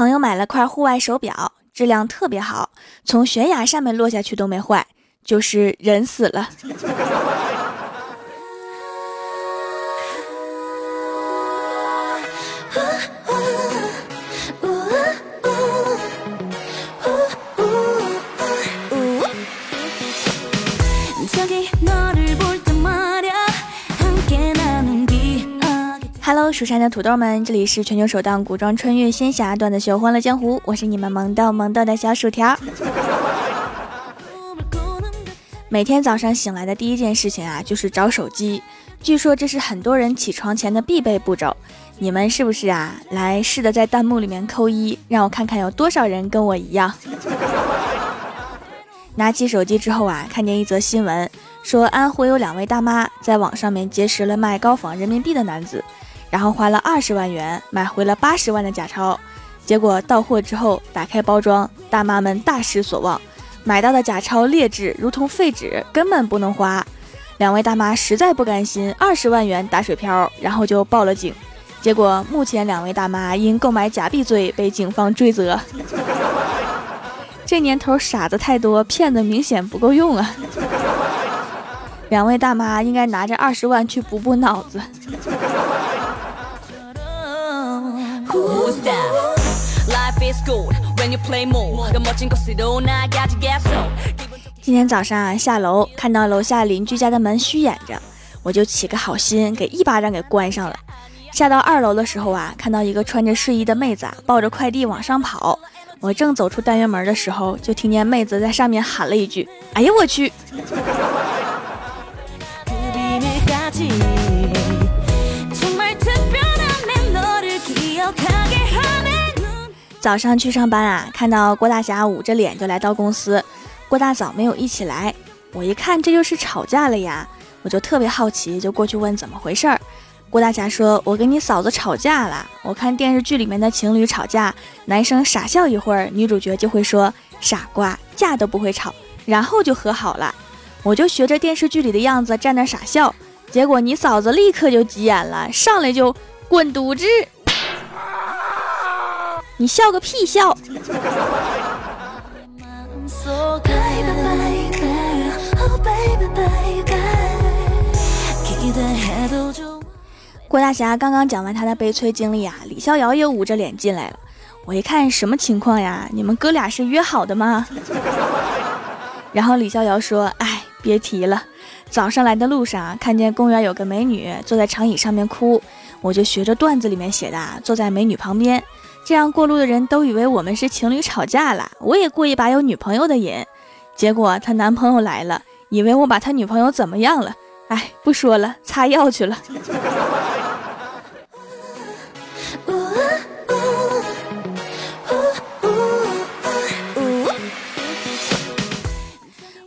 朋友买了块户外手表，质量特别好，从悬崖上面落下去都没坏，就是人死了。蜀山的土豆们，这里是全球首档古装穿越仙侠段子秀《欢乐江湖》，我是你们萌逗萌逗的小薯条。每天早上醒来的第一件事情啊，就是找手机。据说这是很多人起床前的必备步骤，你们是不是啊？来，试着在弹幕里面扣一，让我看看有多少人跟我一样。拿起手机之后啊，看见一则新闻，说安徽有两位大妈在网上面结识了卖高仿人民币的男子。然后花了二十万元买回了八十万的假钞，结果到货之后打开包装，大妈们大失所望，买到的假钞劣质如同废纸，根本不能花。两位大妈实在不甘心二十万元打水漂，然后就报了警。结果目前两位大妈因购买假币罪被警方追责。这年头傻子太多，骗子明显不够用啊！两位大妈应该拿着二十万去补补脑子。今天早上啊，下楼看到楼下邻居家的门虚掩着，我就起个好心给一巴掌给关上了。下到二楼的时候啊，看到一个穿着睡衣的妹子啊抱着快递往上跑，我正走出单元门的时候，就听见妹子在上面喊了一句：“哎呀我去！”早上去上班啊，看到郭大侠捂着脸就来到公司，郭大嫂没有一起来。我一看这就是吵架了呀，我就特别好奇，就过去问怎么回事儿。郭大侠说：“我跟你嫂子吵架了。我看电视剧里面的情侣吵架，男生傻笑一会儿，女主角就会说傻瓜，架都不会吵，然后就和好了。我就学着电视剧里的样子站那傻笑，结果你嫂子立刻就急眼了，上来就滚犊子。”你笑个屁笑！郭大侠刚刚讲完他的悲催经历啊，李逍遥也捂着脸进来了。我一看什么情况呀？你们哥俩是约好的吗？然后李逍遥说：“哎，别提了，早上来的路上看见公园有个美女坐在长椅上面哭，我就学着段子里面写的，坐在美女旁边。”这样过路的人都以为我们是情侣吵架了，我也故意把有女朋友的瘾。结果她男朋友来了，以为我把他女朋友怎么样了？哎，不说了，擦药去了。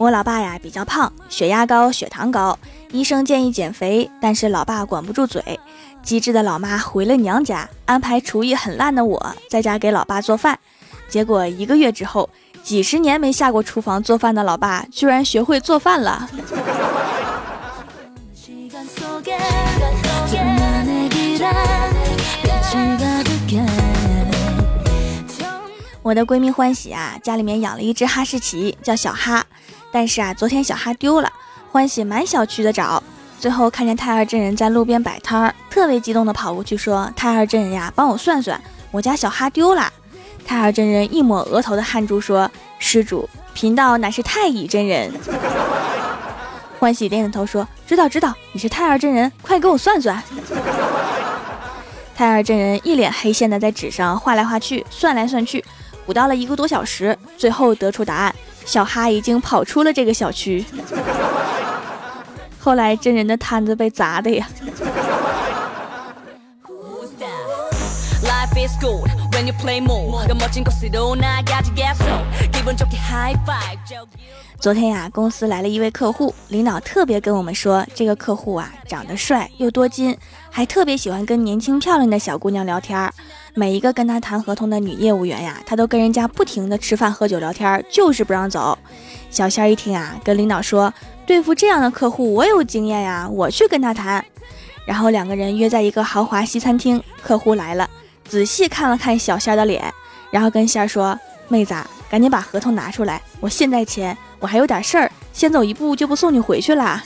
我老爸呀比较胖，血压高，血糖高，医生建议减肥，但是老爸管不住嘴。机智的老妈回了娘家，安排厨艺很烂的我在家给老爸做饭。结果一个月之后，几十年没下过厨房做饭的老爸居然学会做饭了。我的闺蜜欢喜啊，家里面养了一只哈士奇，叫小哈。但是啊，昨天小哈丢了，欢喜满小区的找。最后看见太二真人在路边摆摊儿，特别激动的跑过去说：“太二真人呀，帮我算算，我家小哈丢了。”太二真人一抹额头的汗珠说：“施主，贫道乃是太乙真人。”欢喜点点头说：“知道知道，你是太二真人，快给我算算。”太二真人一脸黑线的在纸上画来画去，算来算去，鼓捣了一个多小时，最后得出答案：小哈已经跑出了这个小区。后来真人的摊子被砸的呀。昨天呀，公司来了一位客户，领导特别跟我们说，这个客户啊，长得帅又多金，还特别喜欢跟年轻漂亮的小姑娘聊天。每一个跟他谈合同的女业务员呀，他都跟人家不停的吃饭喝酒聊天，就是不让走。小仙儿一听啊，跟领导说。对付这样的客户，我有经验呀，我去跟他谈。然后两个人约在一个豪华西餐厅，客户来了，仔细看了看小仙儿的脸，然后跟仙儿说：“妹子，赶紧把合同拿出来，我现在签，我还有点事儿，先走一步就不送你回去了。”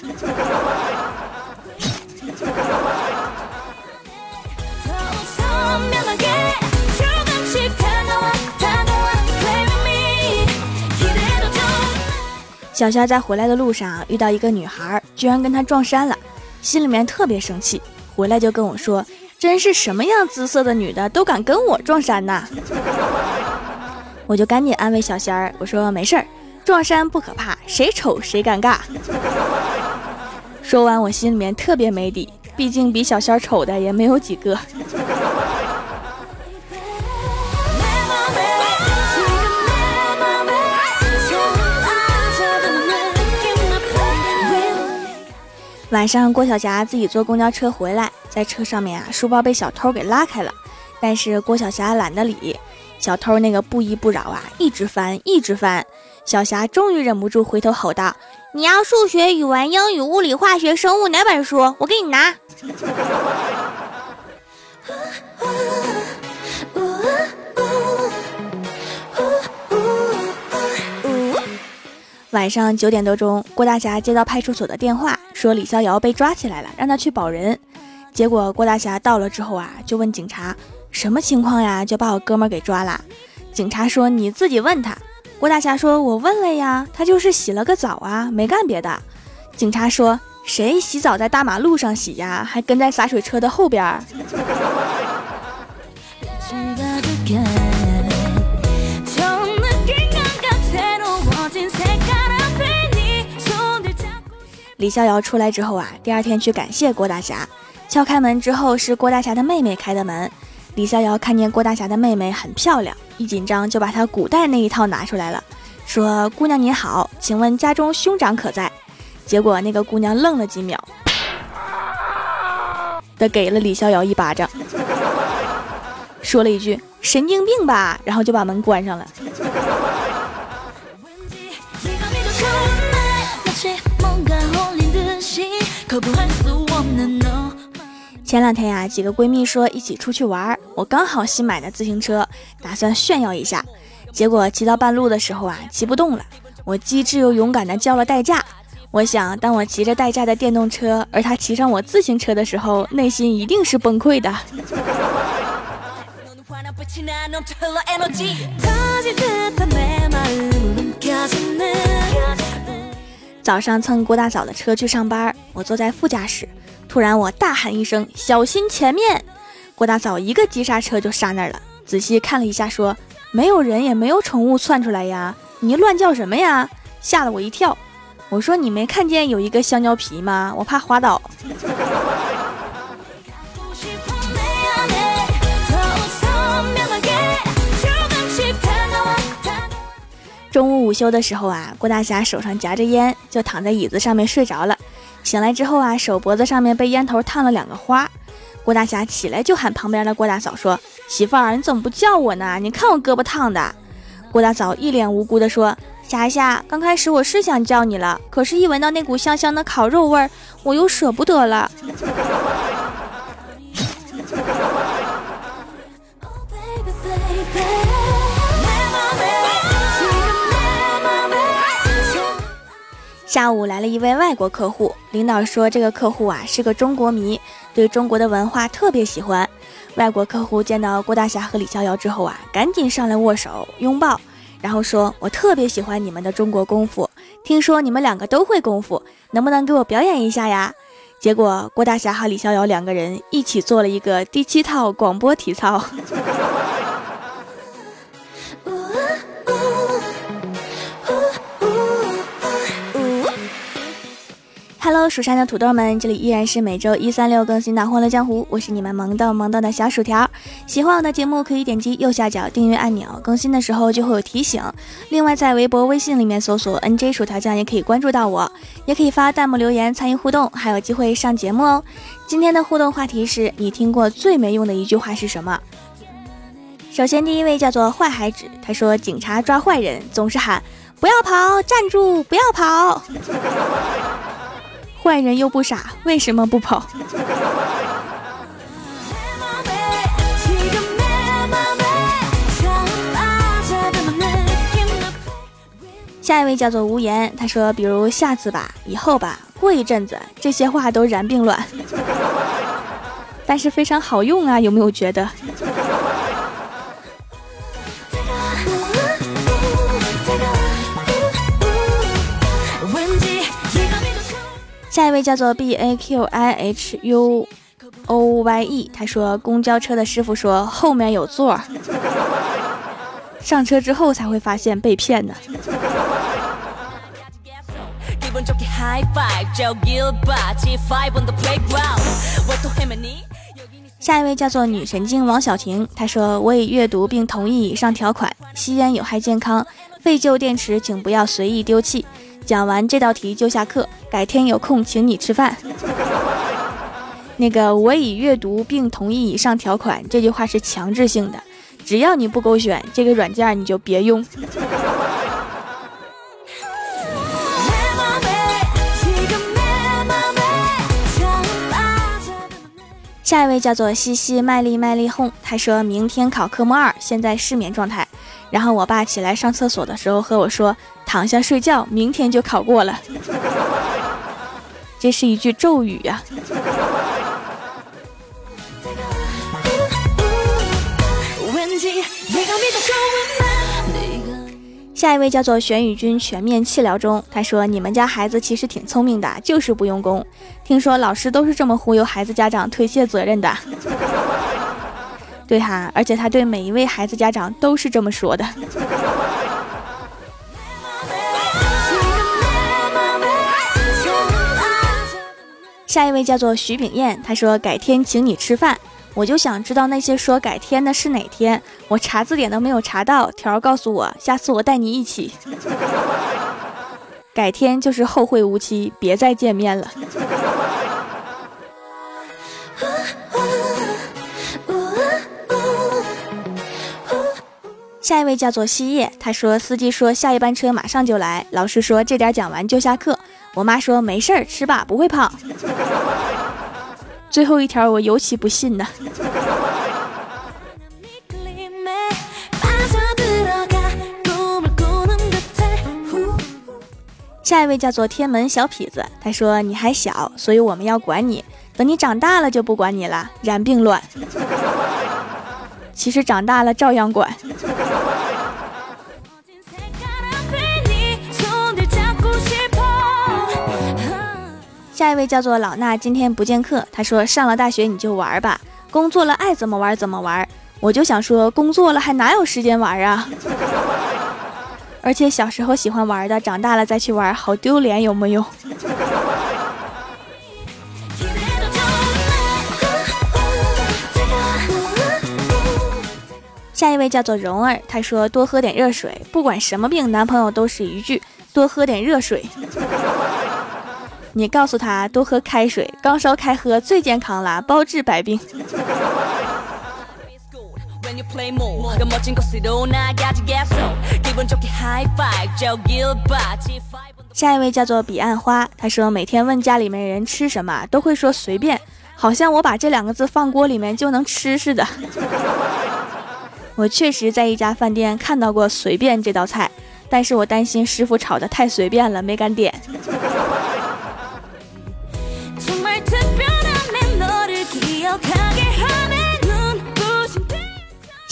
小仙在回来的路上遇到一个女孩，居然跟他撞衫了，心里面特别生气，回来就跟我说：“真是什么样姿色的女的都敢跟我撞衫呐！”我就赶紧安慰小仙儿，我说：“没事儿，撞衫不可怕，谁丑谁尴尬。”说完，我心里面特别没底，毕竟比小仙儿丑的也没有几个。晚上，郭晓霞自己坐公交车回来，在车上面啊，书包被小偷给拉开了，但是郭晓霞懒得理，小偷那个不依不饶啊，一直翻，一直翻，小霞终于忍不住回头吼道：“你要数学、语文、英语、物理、化学、生物哪本书？我给你拿。”晚上九点多钟，郭大侠接到派出所的电话，说李逍遥被抓起来了，让他去保人。结果郭大侠到了之后啊，就问警察什么情况呀，就把我哥们给抓了。警察说你自己问他。郭大侠说，我问了呀，他就是洗了个澡啊，没干别的。警察说，谁洗澡在大马路上洗呀，还跟在洒水车的后边。李逍遥出来之后啊，第二天去感谢郭大侠，敲开门之后是郭大侠的妹妹开的门。李逍遥看见郭大侠的妹妹很漂亮，一紧张就把他古代那一套拿出来了，说：“姑娘您好，请问家中兄长可在？”结果那个姑娘愣了几秒，的给了李逍遥一巴掌，说了一句“神经病吧”，然后就把门关上了。前两天呀，几个闺蜜说一起出去玩，我刚好新买的自行车，打算炫耀一下。结果骑到半路的时候啊，骑不动了。我机智又勇敢的叫了代驾。我想，当我骑着代驾的电动车，而他骑上我自行车的时候，内心一定是崩溃的。早上蹭郭大嫂的车去上班，我坐在副驾驶，突然我大喊一声：“小心前面！”郭大嫂一个急刹车就刹那儿了，仔细看了一下，说：“没有人也没有宠物窜出来呀，你乱叫什么呀？”吓了我一跳。我说：“你没看见有一个香蕉皮吗？我怕滑倒。” 中午午休的时候啊，郭大侠手上夹着烟，就躺在椅子上面睡着了。醒来之后啊，手脖子上面被烟头烫了两个花。郭大侠起来就喊旁边的郭大嫂说：“媳妇儿，你怎么不叫我呢？你看我胳膊烫的。”郭大嫂一脸无辜地说：“霞霞，刚开始我是想叫你了，可是一闻到那股香香的烤肉味儿，我又舍不得了。”下午来了一位外国客户，领导说这个客户啊是个中国迷，对中国的文化特别喜欢。外国客户见到郭大侠和李逍遥之后啊，赶紧上来握手拥抱，然后说：“我特别喜欢你们的中国功夫，听说你们两个都会功夫，能不能给我表演一下呀？”结果郭大侠和李逍遥两个人一起做了一个第七套广播体操。Hello，蜀山的土豆们，这里依然是每周一、三、六更新的《欢乐江湖》，我是你们萌豆萌豆的小薯条。喜欢我的节目，可以点击右下角订阅按钮，更新的时候就会有提醒。另外，在微博、微信里面搜索 “nj 薯条酱”也可以关注到我，也可以发弹幕留言参与互动，还有机会上节目哦。今天的互动话题是你听过最没用的一句话是什么？首先，第一位叫做坏孩子，他说警察抓坏人总是喊不要跑，站住，不要跑。坏人又不傻为什么不跑？下一位叫做无言他说比如下次吧以后吧过一阵子这些话都然并卵。但是非常好用啊有没有觉得？下一位叫做 B A Q I H U O Y E，他说公交车的师傅说后面有座，上车之后才会发现被骗呢。下一位叫做女神经王小婷，她说我已阅读并同意以上条款，吸烟有害健康，废旧电池请不要随意丢弃。讲完这道题就下课，改天有空请你吃饭。那个我已阅读并同意以上条款，这句话是强制性的，只要你不勾选这个软件，你就别用。下一位叫做西西麦丽麦丽哄，他说明天考科目二，现在失眠状态。然后我爸起来上厕所的时候和我说：“躺下睡觉，明天就考过了。”这是一句咒语呀。下一位叫做玄宇君，全面气疗中。他说：“你们家孩子其实挺聪明的，就是不用功。听说老师都是这么忽悠孩子家长推卸责任的。”对哈，而且他对每一位孩子家长都是这么说的。下一位叫做徐炳燕，他说：“改天请你吃饭。”我就想知道那些说改天的是哪天，我查字典都没有查到。条告诉我，下次我带你一起。改天就是后会无期，别再见面了。下一位叫做西叶，他说司机说下一班车马上就来，老师说这点讲完就下课，我妈说没事儿吃吧，不会胖。最后一条我尤其不信呢。下一位叫做天门小痞子，他说你还小，所以我们要管你，等你长大了就不管你了，然并卵。其实长大了照样管。下一位叫做老衲，今天不见客。他说：“上了大学你就玩吧，工作了爱怎么玩怎么玩。”我就想说，工作了还哪有时间玩啊？而且小时候喜欢玩的，长大了再去玩，好丢脸，有没有？下一位叫做蓉儿，他说：“多喝点热水，不管什么病，男朋友都是一句多喝点热水。”你告诉他多喝开水，刚烧开喝最健康啦，包治百病。下一位叫做彼岸花，他说每天问家里面人吃什么，都会说随便，好像我把这两个字放锅里面就能吃似的。我确实在一家饭店看到过随便这道菜，但是我担心师傅炒的太随便了，没敢点。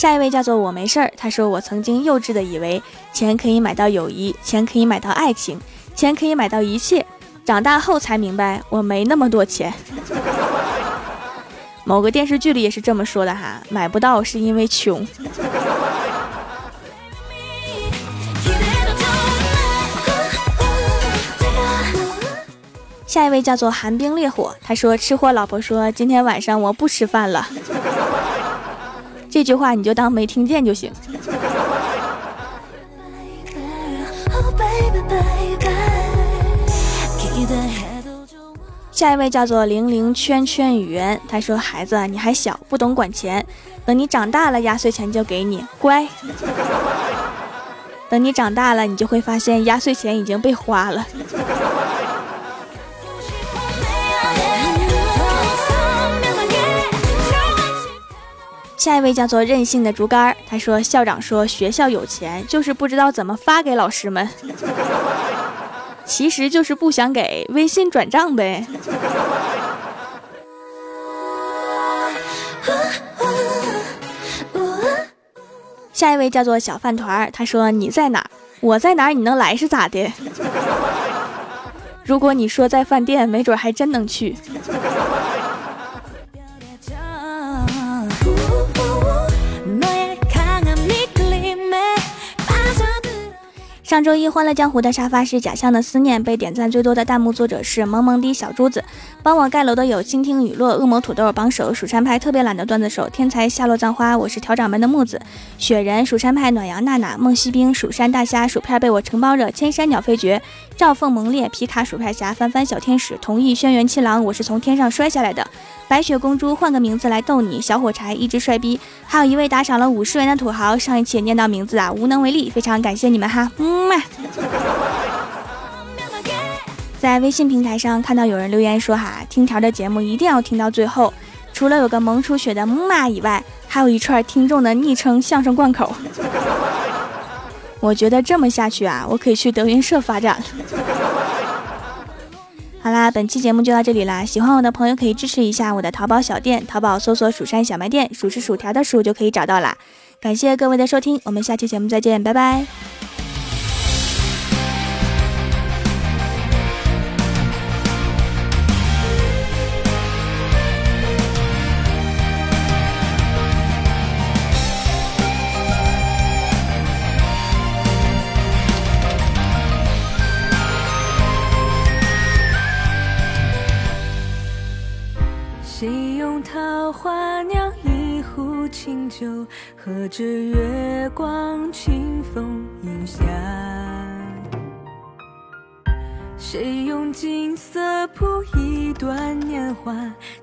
下一位叫做我没事儿，他说我曾经幼稚的以为钱可以买到友谊，钱可以买到爱情，钱可以买到一切，长大后才明白我没那么多钱。某个电视剧里也是这么说的哈，买不到是因为穷。下一位叫做寒冰烈火，他说吃货老婆说今天晚上我不吃饭了。这句话你就当没听见就行。下一位叫做零零圈圈语言，他说：“孩子，你还小，不懂管钱，等你长大了，压岁钱就给你，乖。等你长大了，你就会发现压岁钱已经被花了。”下一位叫做任性的竹竿，他说校长说学校有钱，就是不知道怎么发给老师们，其实就是不想给，微信转账呗。下一位叫做小饭团，他说你在哪？我在哪？你能来是咋的？如果你说在饭店，没准还真能去。上周一，《欢乐江湖》的沙发是假象的思念，被点赞最多的弹幕作者是萌萌的小珠子。帮我盖楼的有倾听雨落、恶魔土豆、榜首、蜀山派特别懒的段子手、天才夏洛葬花。我是调掌门的木子、雪人、蜀山派暖阳、娜娜、梦西冰、蜀山大虾、薯片被我承包着、千山鸟飞绝、赵凤萌烈、皮卡薯片侠、翻翻小天使、同意轩辕七郎。我是从天上摔下来的。白雪公主换个名字来逗你，小火柴一只帅逼，还有一位打赏了五十元的土豪，上一期念到名字啊，无能为力，非常感谢你们哈，嗯嘛。在微信平台上看到有人留言说哈，听条的节目一定要听到最后，除了有个萌出血的木马以外，还有一串听众的昵称相声贯口。我觉得这么下去啊，我可以去德云社发展。好啦，本期节目就到这里啦！喜欢我的朋友可以支持一下我的淘宝小店，淘宝搜索“蜀山小卖店”，数是薯条的数就可以找到啦。感谢各位的收听，我们下期节目再见，拜拜。谁用桃花酿一壶清酒喝着月光，清风饮下。谁用锦瑟谱一段年华？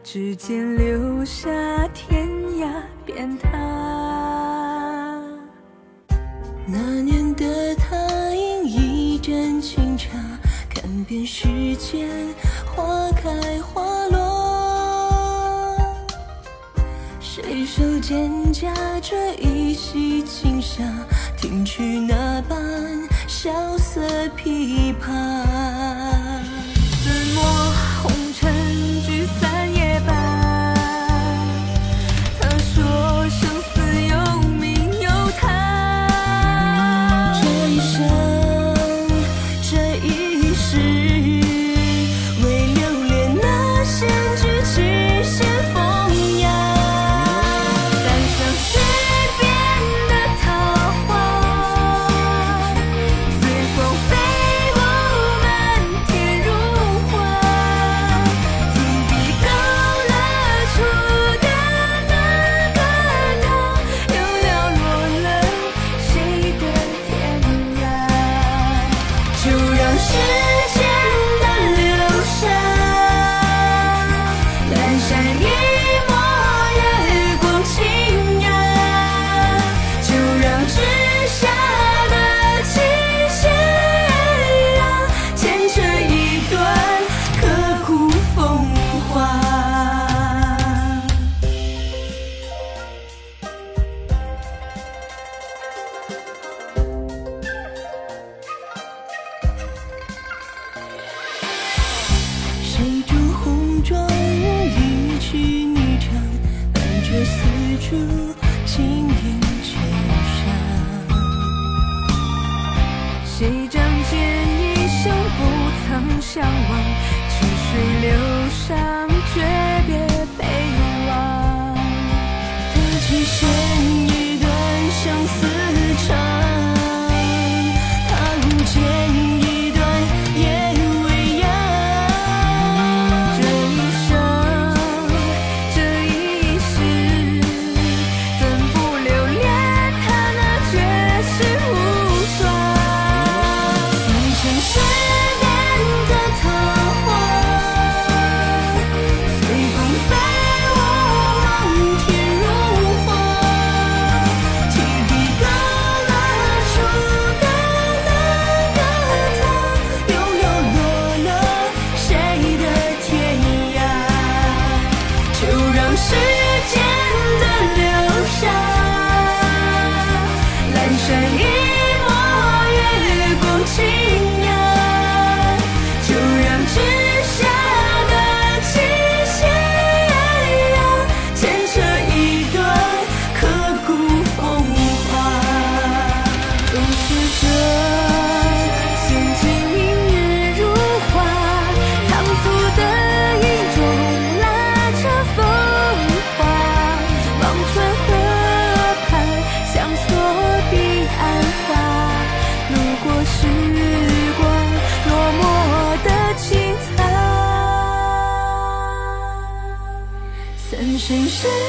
指尖留下天涯变他。那年的他饮一盏清茶，看遍世间谁手间夹着一袭轻纱，听取那般萧瑟琵琶。true. 谁